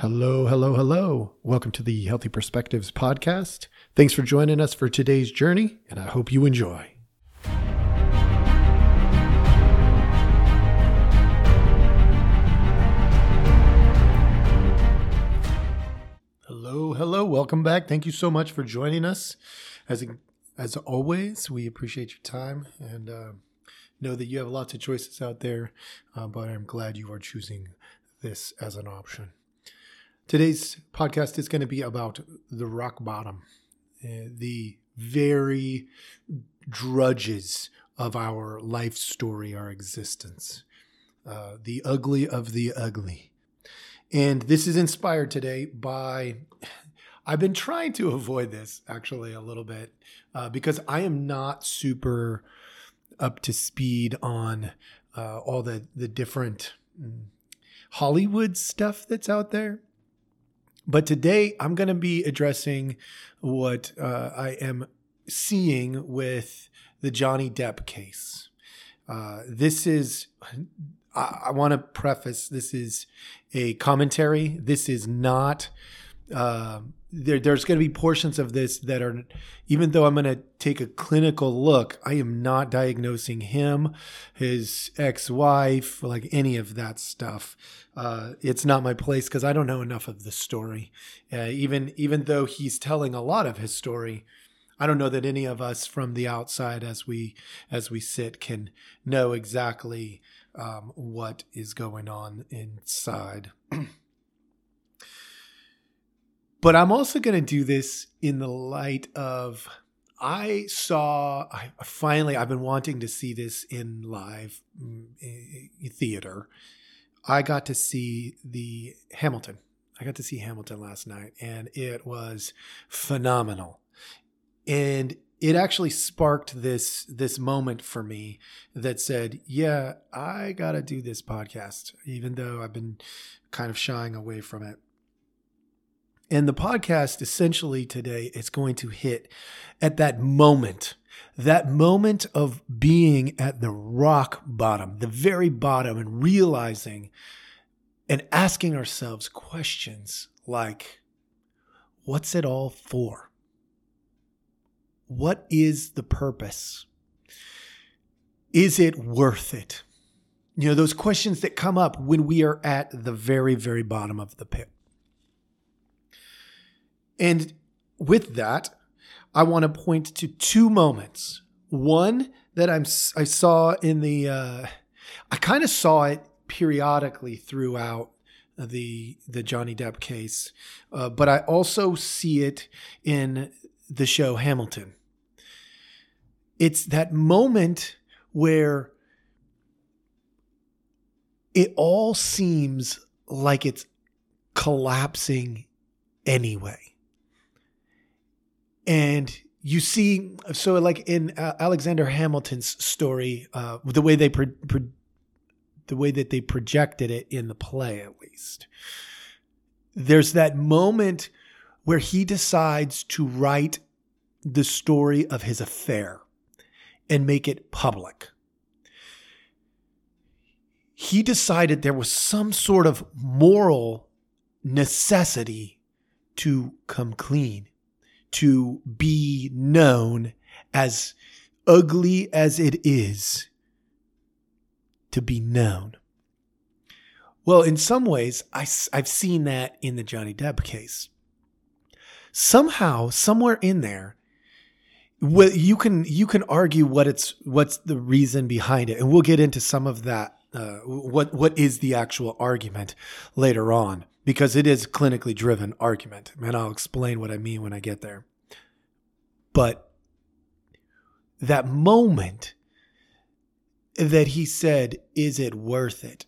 Hello, hello, hello. Welcome to the Healthy Perspectives podcast. Thanks for joining us for today's journey, and I hope you enjoy. Hello, hello. Welcome back. Thank you so much for joining us. As as always, we appreciate your time and uh, know that you have lots of choices out there, uh, but I'm glad you are choosing this as an option. Today's podcast is going to be about the rock bottom, uh, the very drudges of our life story, our existence, uh, the ugly of the ugly. And this is inspired today by, I've been trying to avoid this actually a little bit uh, because I am not super up to speed on uh, all the, the different mm, Hollywood stuff that's out there. But today I'm going to be addressing what uh, I am seeing with the Johnny Depp case. Uh, this is, I, I want to preface this is a commentary. This is not, uh, there, there's going to be portions of this that are, even though I'm going to take a clinical look, I am not diagnosing him, his ex wife, like any of that stuff. Uh, it's not my place because I don't know enough of the story. Uh, even even though he's telling a lot of his story, I don't know that any of us from the outside, as we as we sit, can know exactly um, what is going on inside. but I'm also going to do this in the light of I saw. I finally I've been wanting to see this in live mm, theater I got to see the Hamilton. I got to see Hamilton last night and it was phenomenal. And it actually sparked this this moment for me that said, "Yeah, I got to do this podcast even though I've been kind of shying away from it." And the podcast essentially today is going to hit at that moment that moment of being at the rock bottom, the very bottom, and realizing and asking ourselves questions like, what's it all for? What is the purpose? Is it worth it? You know, those questions that come up when we are at the very, very bottom of the pit. And with that, I want to point to two moments. One that I'm I saw in the uh, I kind of saw it periodically throughout the the Johnny Depp case, uh, but I also see it in the show Hamilton. It's that moment where it all seems like it's collapsing anyway and you see so like in uh, alexander hamilton's story uh, the way they pro- pro- the way that they projected it in the play at least there's that moment where he decides to write the story of his affair and make it public. He decided there was some sort of moral necessity to come clean to be known as ugly as it is to be known. Well, in some ways, I, have seen that in the Johnny Depp case. Somehow, somewhere in there, you can you can argue what it's what's the reason behind it, and we'll get into some of that. Uh, what what is the actual argument later on? because it is clinically driven argument. And I'll explain what I mean when I get there. But that moment that he said, Is it worth it?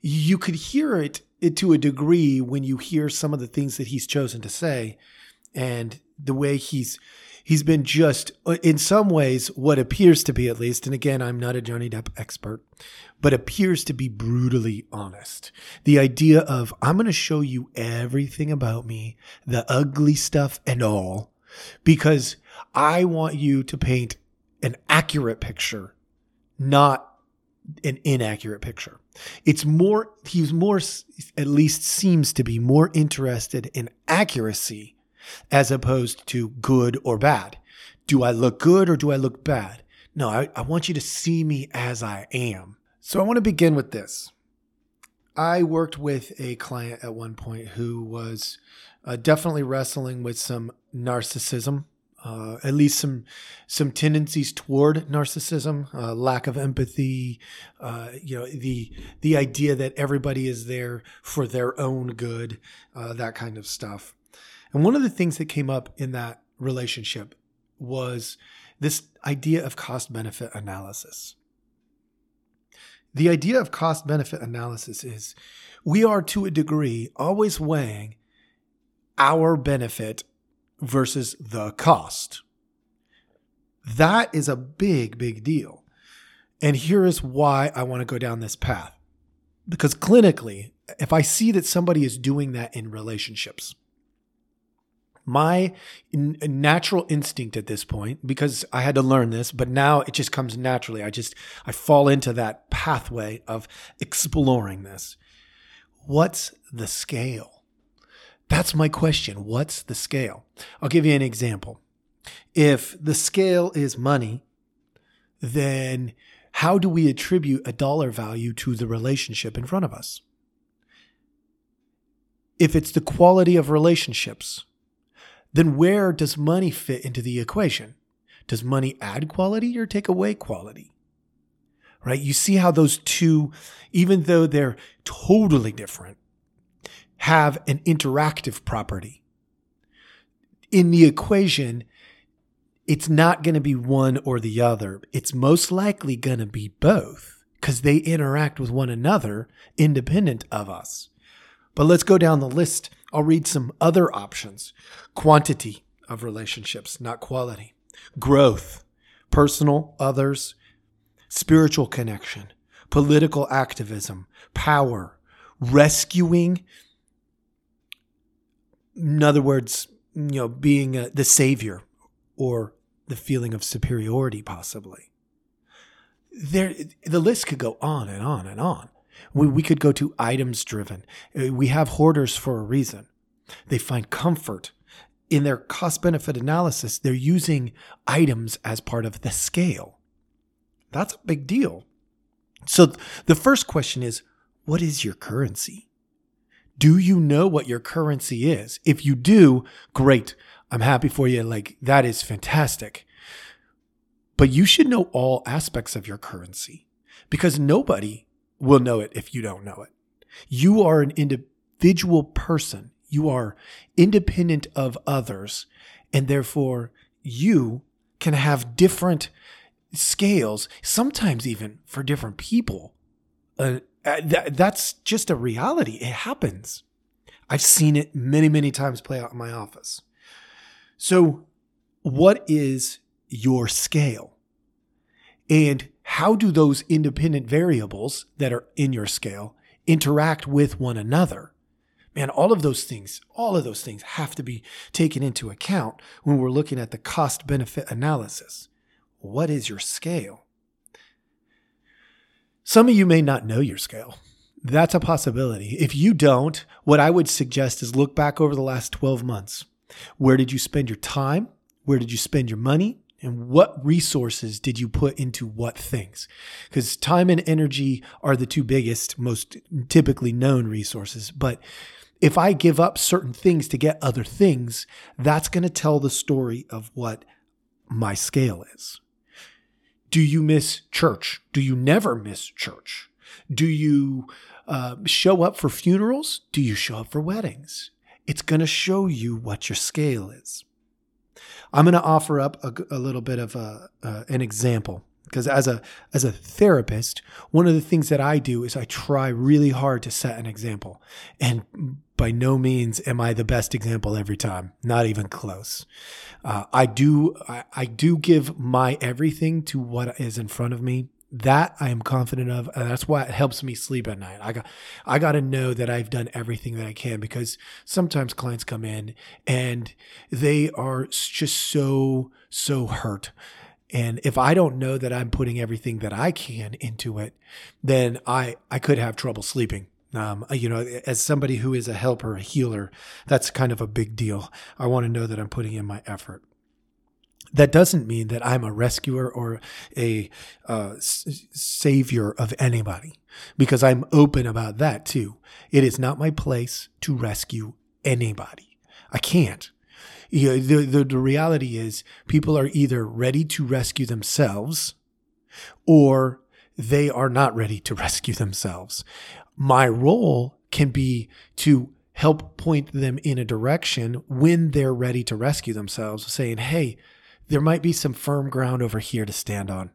You could hear it, to a degree when you hear some of the things that he's chosen to say and the way he's he's been just uh, in some ways what appears to be at least and again i'm not a johnny depp expert but appears to be brutally honest the idea of i'm going to show you everything about me the ugly stuff and all because i want you to paint an accurate picture not an inaccurate picture. It's more, he's more, at least seems to be more interested in accuracy as opposed to good or bad. Do I look good or do I look bad? No, I, I want you to see me as I am. So I want to begin with this. I worked with a client at one point who was uh, definitely wrestling with some narcissism, uh, at least some some tendencies toward narcissism, uh, lack of empathy, uh, you know, the the idea that everybody is there for their own good, uh, that kind of stuff. And one of the things that came up in that relationship was this idea of cost benefit analysis. The idea of cost benefit analysis is we are to a degree always weighing our benefit versus the cost. That is a big, big deal. And here is why I want to go down this path. Because clinically, if I see that somebody is doing that in relationships, my natural instinct at this point because i had to learn this but now it just comes naturally i just i fall into that pathway of exploring this what's the scale that's my question what's the scale i'll give you an example if the scale is money then how do we attribute a dollar value to the relationship in front of us if it's the quality of relationships then where does money fit into the equation? Does money add quality or take away quality? Right? You see how those two, even though they're totally different, have an interactive property. In the equation, it's not going to be one or the other. It's most likely going to be both because they interact with one another independent of us. But let's go down the list I'll read some other options quantity of relationships, not quality, growth, personal, others, spiritual connection, political activism, power, rescuing. In other words, you know, being a, the savior or the feeling of superiority, possibly. There, the list could go on and on and on. We, we could go to items driven. Uh, we have hoarders for a reason. They find comfort in their cost benefit analysis. They're using items as part of the scale. That's a big deal. So the first question is what is your currency? Do you know what your currency is? If you do, great. I'm happy for you. Like, that is fantastic. But you should know all aspects of your currency because nobody will know it if you don't know it. You are an individual person. You are independent of others. And therefore, you can have different scales, sometimes even for different people. Uh, uh that's just a reality. It happens. I've seen it many, many times play out in my office. So, what is your scale? And how do those independent variables that are in your scale interact with one another? Man, all of those things, all of those things have to be taken into account when we're looking at the cost benefit analysis. What is your scale? Some of you may not know your scale. That's a possibility. If you don't, what I would suggest is look back over the last 12 months. Where did you spend your time? Where did you spend your money? and what resources did you put into what things? Because time and energy are the two biggest, most typically known resources. But if I give up certain things to get other things, that's going to tell the story of what my scale is. Do you miss church? Do you never miss church? Do you uh, show up for funerals? Do you show up for weddings? It's going to show you what your scale is. I'm going to offer up a, a, little bit of a, uh, an example because as a as a therapist, one of the things that I do is I try really hard to set an example, and by no means am I the best example every time, not even close. Uh, I do I, I do give my everything to what is in front of me that I am confident of, and that's why it helps me sleep at night. I got, I got to know that I've done everything that I can because sometimes clients come in and they are just so, so hurt. And if I don't know that I'm putting everything that I can into it, then I, I could have trouble sleeping. Um, you know, as somebody who is a helper, a healer, that's kind of a big deal. I want to know that I'm putting in my effort. That doesn't mean that I'm a rescuer or a uh, savior of anybody, because I'm open about that too. It is not my place to rescue anybody. I can't. You know, the, the, the reality is people are either ready to rescue themselves or they are not ready to rescue themselves. My role can be to help point them in a direction when they're ready to rescue themselves, saying, Hey, there might be some firm ground over here to stand on.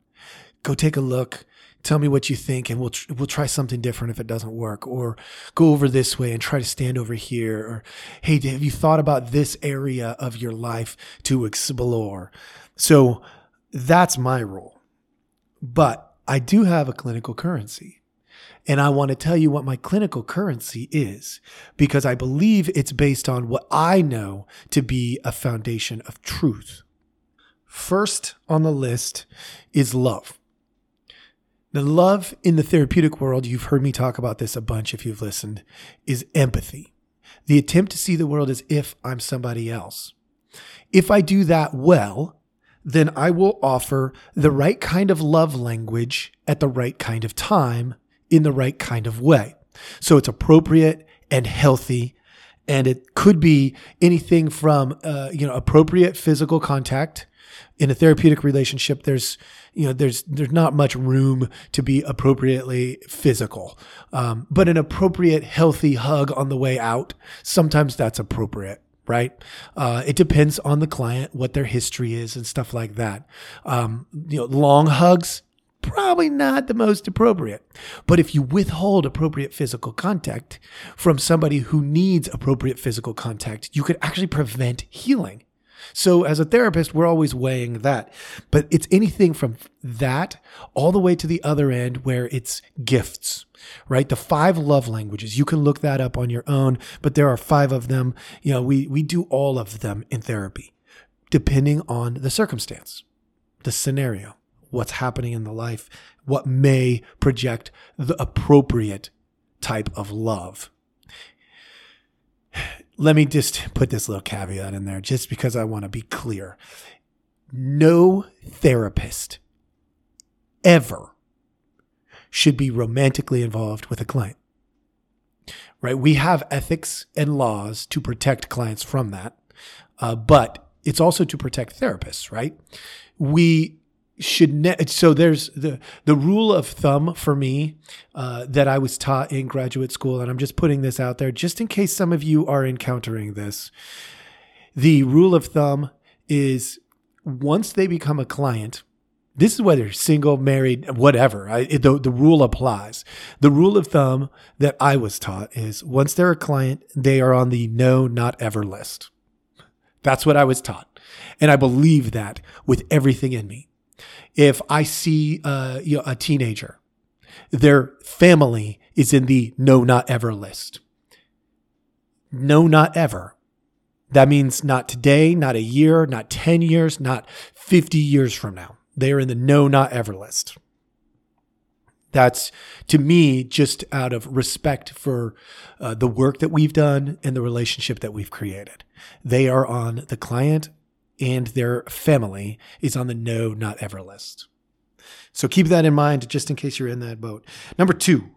Go take a look. Tell me what you think, and we'll tr- we'll try something different if it doesn't work. Or go over this way and try to stand over here. Or hey, have you thought about this area of your life to explore? So that's my role. But I do have a clinical currency. And I want to tell you what my clinical currency is because I believe it's based on what I know to be a foundation of truth. First on the list is love. Now, love in the therapeutic world, you've heard me talk about this a bunch if you've listened, is empathy. The attempt to see the world as if I'm somebody else. If I do that well, then I will offer the right kind of love language at the right kind of time in the right kind of way. So it's appropriate and healthy. And it could be anything from, uh, you know, appropriate physical contact in a therapeutic relationship, there's you know there's there's not much room to be appropriately physical, um, but an appropriate healthy hug on the way out sometimes that's appropriate. Right. Uh, it depends on the client, what their history is, and stuff like that. Um, you know, long hugs, probably not the most appropriate. But if you withhold appropriate physical contact from somebody who needs appropriate physical contact, you could actually prevent healing. So as a therapist, we're always weighing that. But it's anything from that all the way to the other end where it's gifts, right? The five love languages. You can look that up on your own, but there are five of them. You know, we, we do all of them in therapy, depending on the circumstance, the scenario, what's happening in the life, what may project the appropriate type of love let me just put this little caveat in there just because I want to be clear. No therapist ever should be romantically involved with a client. Right? We have ethics and laws to protect clients from that. Uh, but it's also to protect therapists, right? We should ne- so there's the the rule of thumb for me uh, that I was taught in graduate school, and I'm just putting this out there just in case some of you are encountering this. The rule of thumb is once they become a client, this is whether single, married, whatever. I, the the rule applies. The rule of thumb that I was taught is once they're a client, they are on the no, not ever list. That's what I was taught, and I believe that with everything in me if I see uh, you know, a teenager, their family is in the no, not ever list. No, not ever. That means not today, not a year, not 10 years, not 50 years from now. They are in the no, not ever list. That's to me just out of respect for uh, the work that we've done and the relationship that we've created. They are on the client and their family is on the no, not ever list. So keep that in mind just in case you're in that boat. Number two,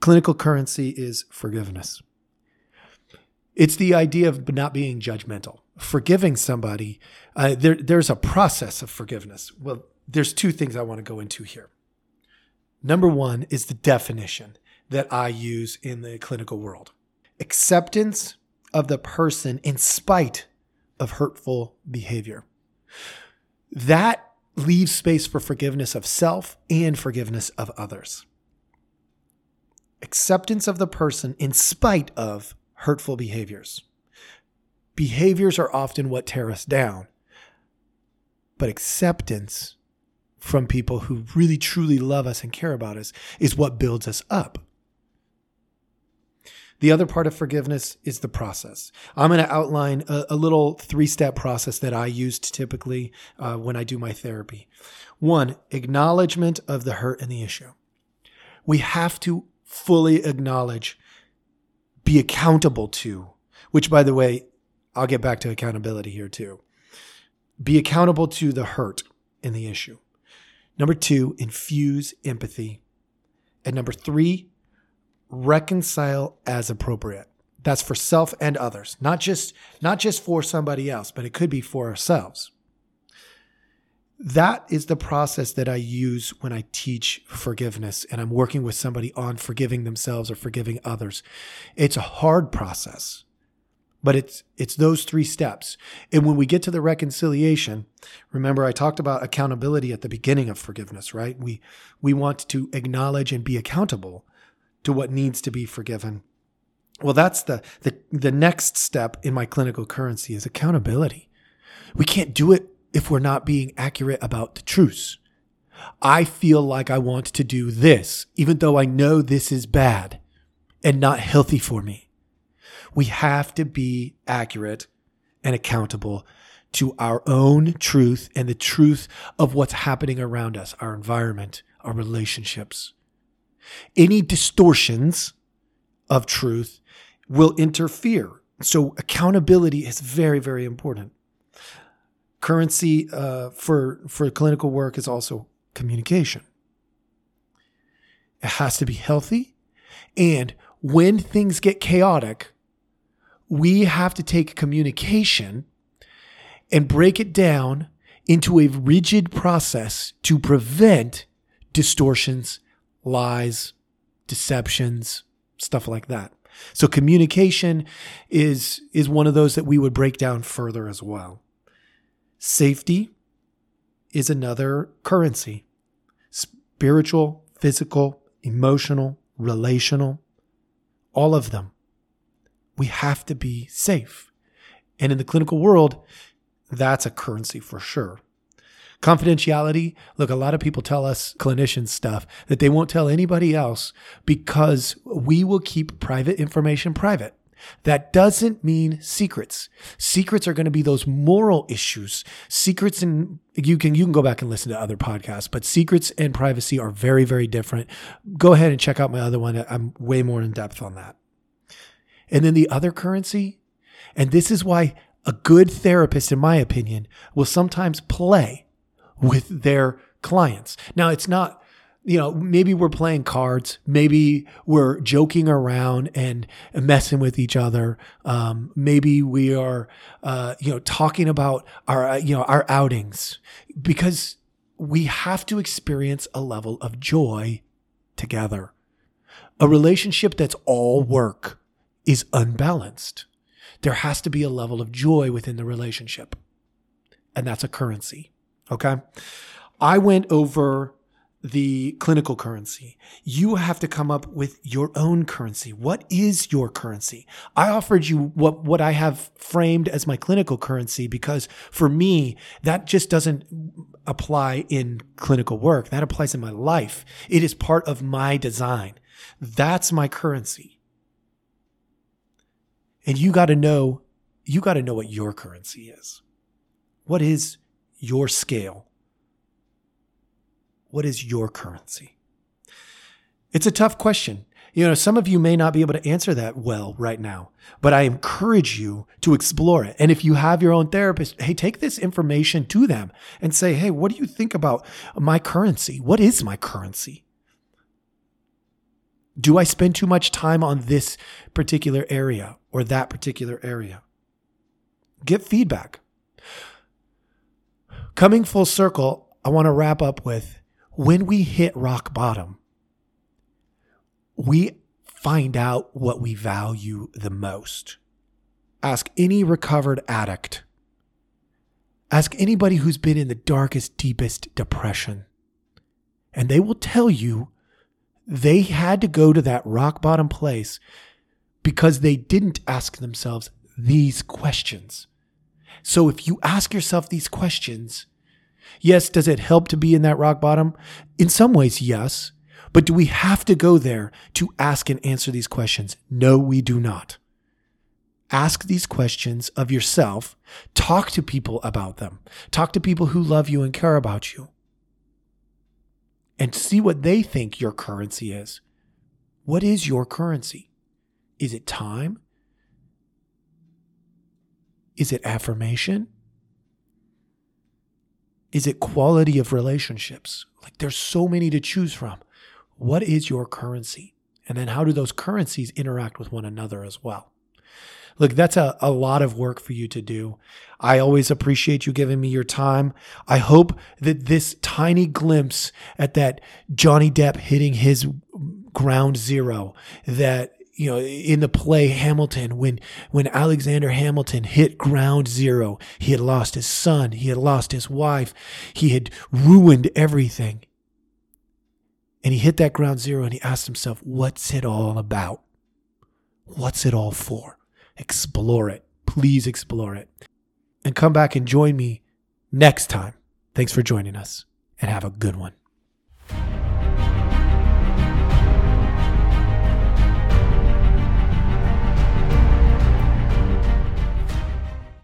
clinical currency is forgiveness. It's the idea of not being judgmental. Forgiving somebody, uh, there, there's a process of forgiveness. Well, there's two things I want to go into here. Number one is the definition that I use in the clinical world acceptance of the person in spite of hurtful behavior. That leaves space for forgiveness of self and forgiveness of others. Acceptance of the person in spite of hurtful behaviors. Behaviors are often what tear us down, but acceptance from people who really truly love us and care about us is what builds us up. The other part of forgiveness is the process. I'm going to outline a, a little three step process that I used typically uh, when I do my therapy. One, acknowledgement of the hurt and the issue. We have to fully acknowledge, be accountable to, which, by the way, I'll get back to accountability here too. Be accountable to the hurt and the issue. Number two, infuse empathy. And number three, reconcile as appropriate. That's for self and others, not just not just for somebody else, but it could be for ourselves. That is the process that I use when I teach forgiveness and I'm working with somebody on forgiving themselves or forgiving others. It's a hard process, but it's it's those three steps. And when we get to the reconciliation, remember I talked about accountability at the beginning of forgiveness, right? We we want to acknowledge and be accountable to what needs to be forgiven. Well, that's the, the, the next step in my clinical currency is accountability. We can't do it if we're not being accurate about the truths. I feel like I want to do this, even though I know this is bad and not healthy for me. We have to be accurate and accountable to our own truth and the truth of what's happening around us, our environment, our relationships. Any distortions of truth will interfere. So accountability is very, very important. Currency uh, for for clinical work is also communication. It has to be healthy, and when things get chaotic, we have to take communication and break it down into a rigid process to prevent distortions lies, deceptions, stuff like that. So communication is is one of those that we would break down further as well. Safety is another currency. Spiritual, physical, emotional, relational, all of them. We have to be safe. And in the clinical world, that's a currency for sure. Confidentiality. Look, a lot of people tell us clinicians stuff that they won't tell anybody else because we will keep private information private. That doesn't mean secrets. Secrets are going to be those moral issues. Secrets and you can you can go back and listen to other podcasts, but secrets and privacy are very very different. Go ahead and check out my other one. I'm way more in depth on that. And then the other currency, and this is why a good therapist in my opinion will sometimes play with their clients. Now, it's not, you know, maybe we're playing cards, maybe we're joking around and messing with each other. Um, maybe we are, uh, you know, talking about our, uh, you know, our outings because we have to experience a level of joy together. A relationship that's all work is unbalanced. There has to be a level of joy within the relationship. And that's a currency. Okay. I went over the clinical currency. You have to come up with your own currency. What is your currency? I offered you what, what I have framed as my clinical currency because for me, that just doesn't apply in clinical work. That applies in my life. It is part of my design. That's my currency. And you got to know, you got to know what your currency is. What is your scale? What is your currency? It's a tough question. You know, some of you may not be able to answer that well right now, but I encourage you to explore it. And if you have your own therapist, hey, take this information to them and say, hey, what do you think about my currency? What is my currency? Do I spend too much time on this particular area or that particular area? Get feedback. Coming full circle, I want to wrap up with when we hit rock bottom, we find out what we value the most. Ask any recovered addict. Ask anybody who's been in the darkest, deepest depression. And they will tell you they had to go to that rock bottom place because they didn't ask themselves these questions. So if you ask yourself these questions, yes, does it help to be in that rock bottom? In some ways, yes. But do we have to go there to ask and answer these questions? No, we do not. Ask these questions of yourself. Talk to people about them. Talk to people who love you and care about you. And see what they think your currency is. What is your currency? Is it time? Is it affirmation? Is it quality of relationships? Like there's so many to choose from. What is your currency? And then how do those currencies interact with one another as well? Look, that's a, a lot of work for you to do. I always appreciate you giving me your time. I hope that this tiny glimpse at that Johnny Depp hitting his ground zero, that you know, in the play Hamilton, when when Alexander Hamilton hit ground zero, he had lost his son, he had lost his wife, he had ruined everything. And he hit that ground zero and he asked himself, what's it all about? What's it all for? Explore it. Please explore it. And come back and join me next time. Thanks for joining us and have a good one.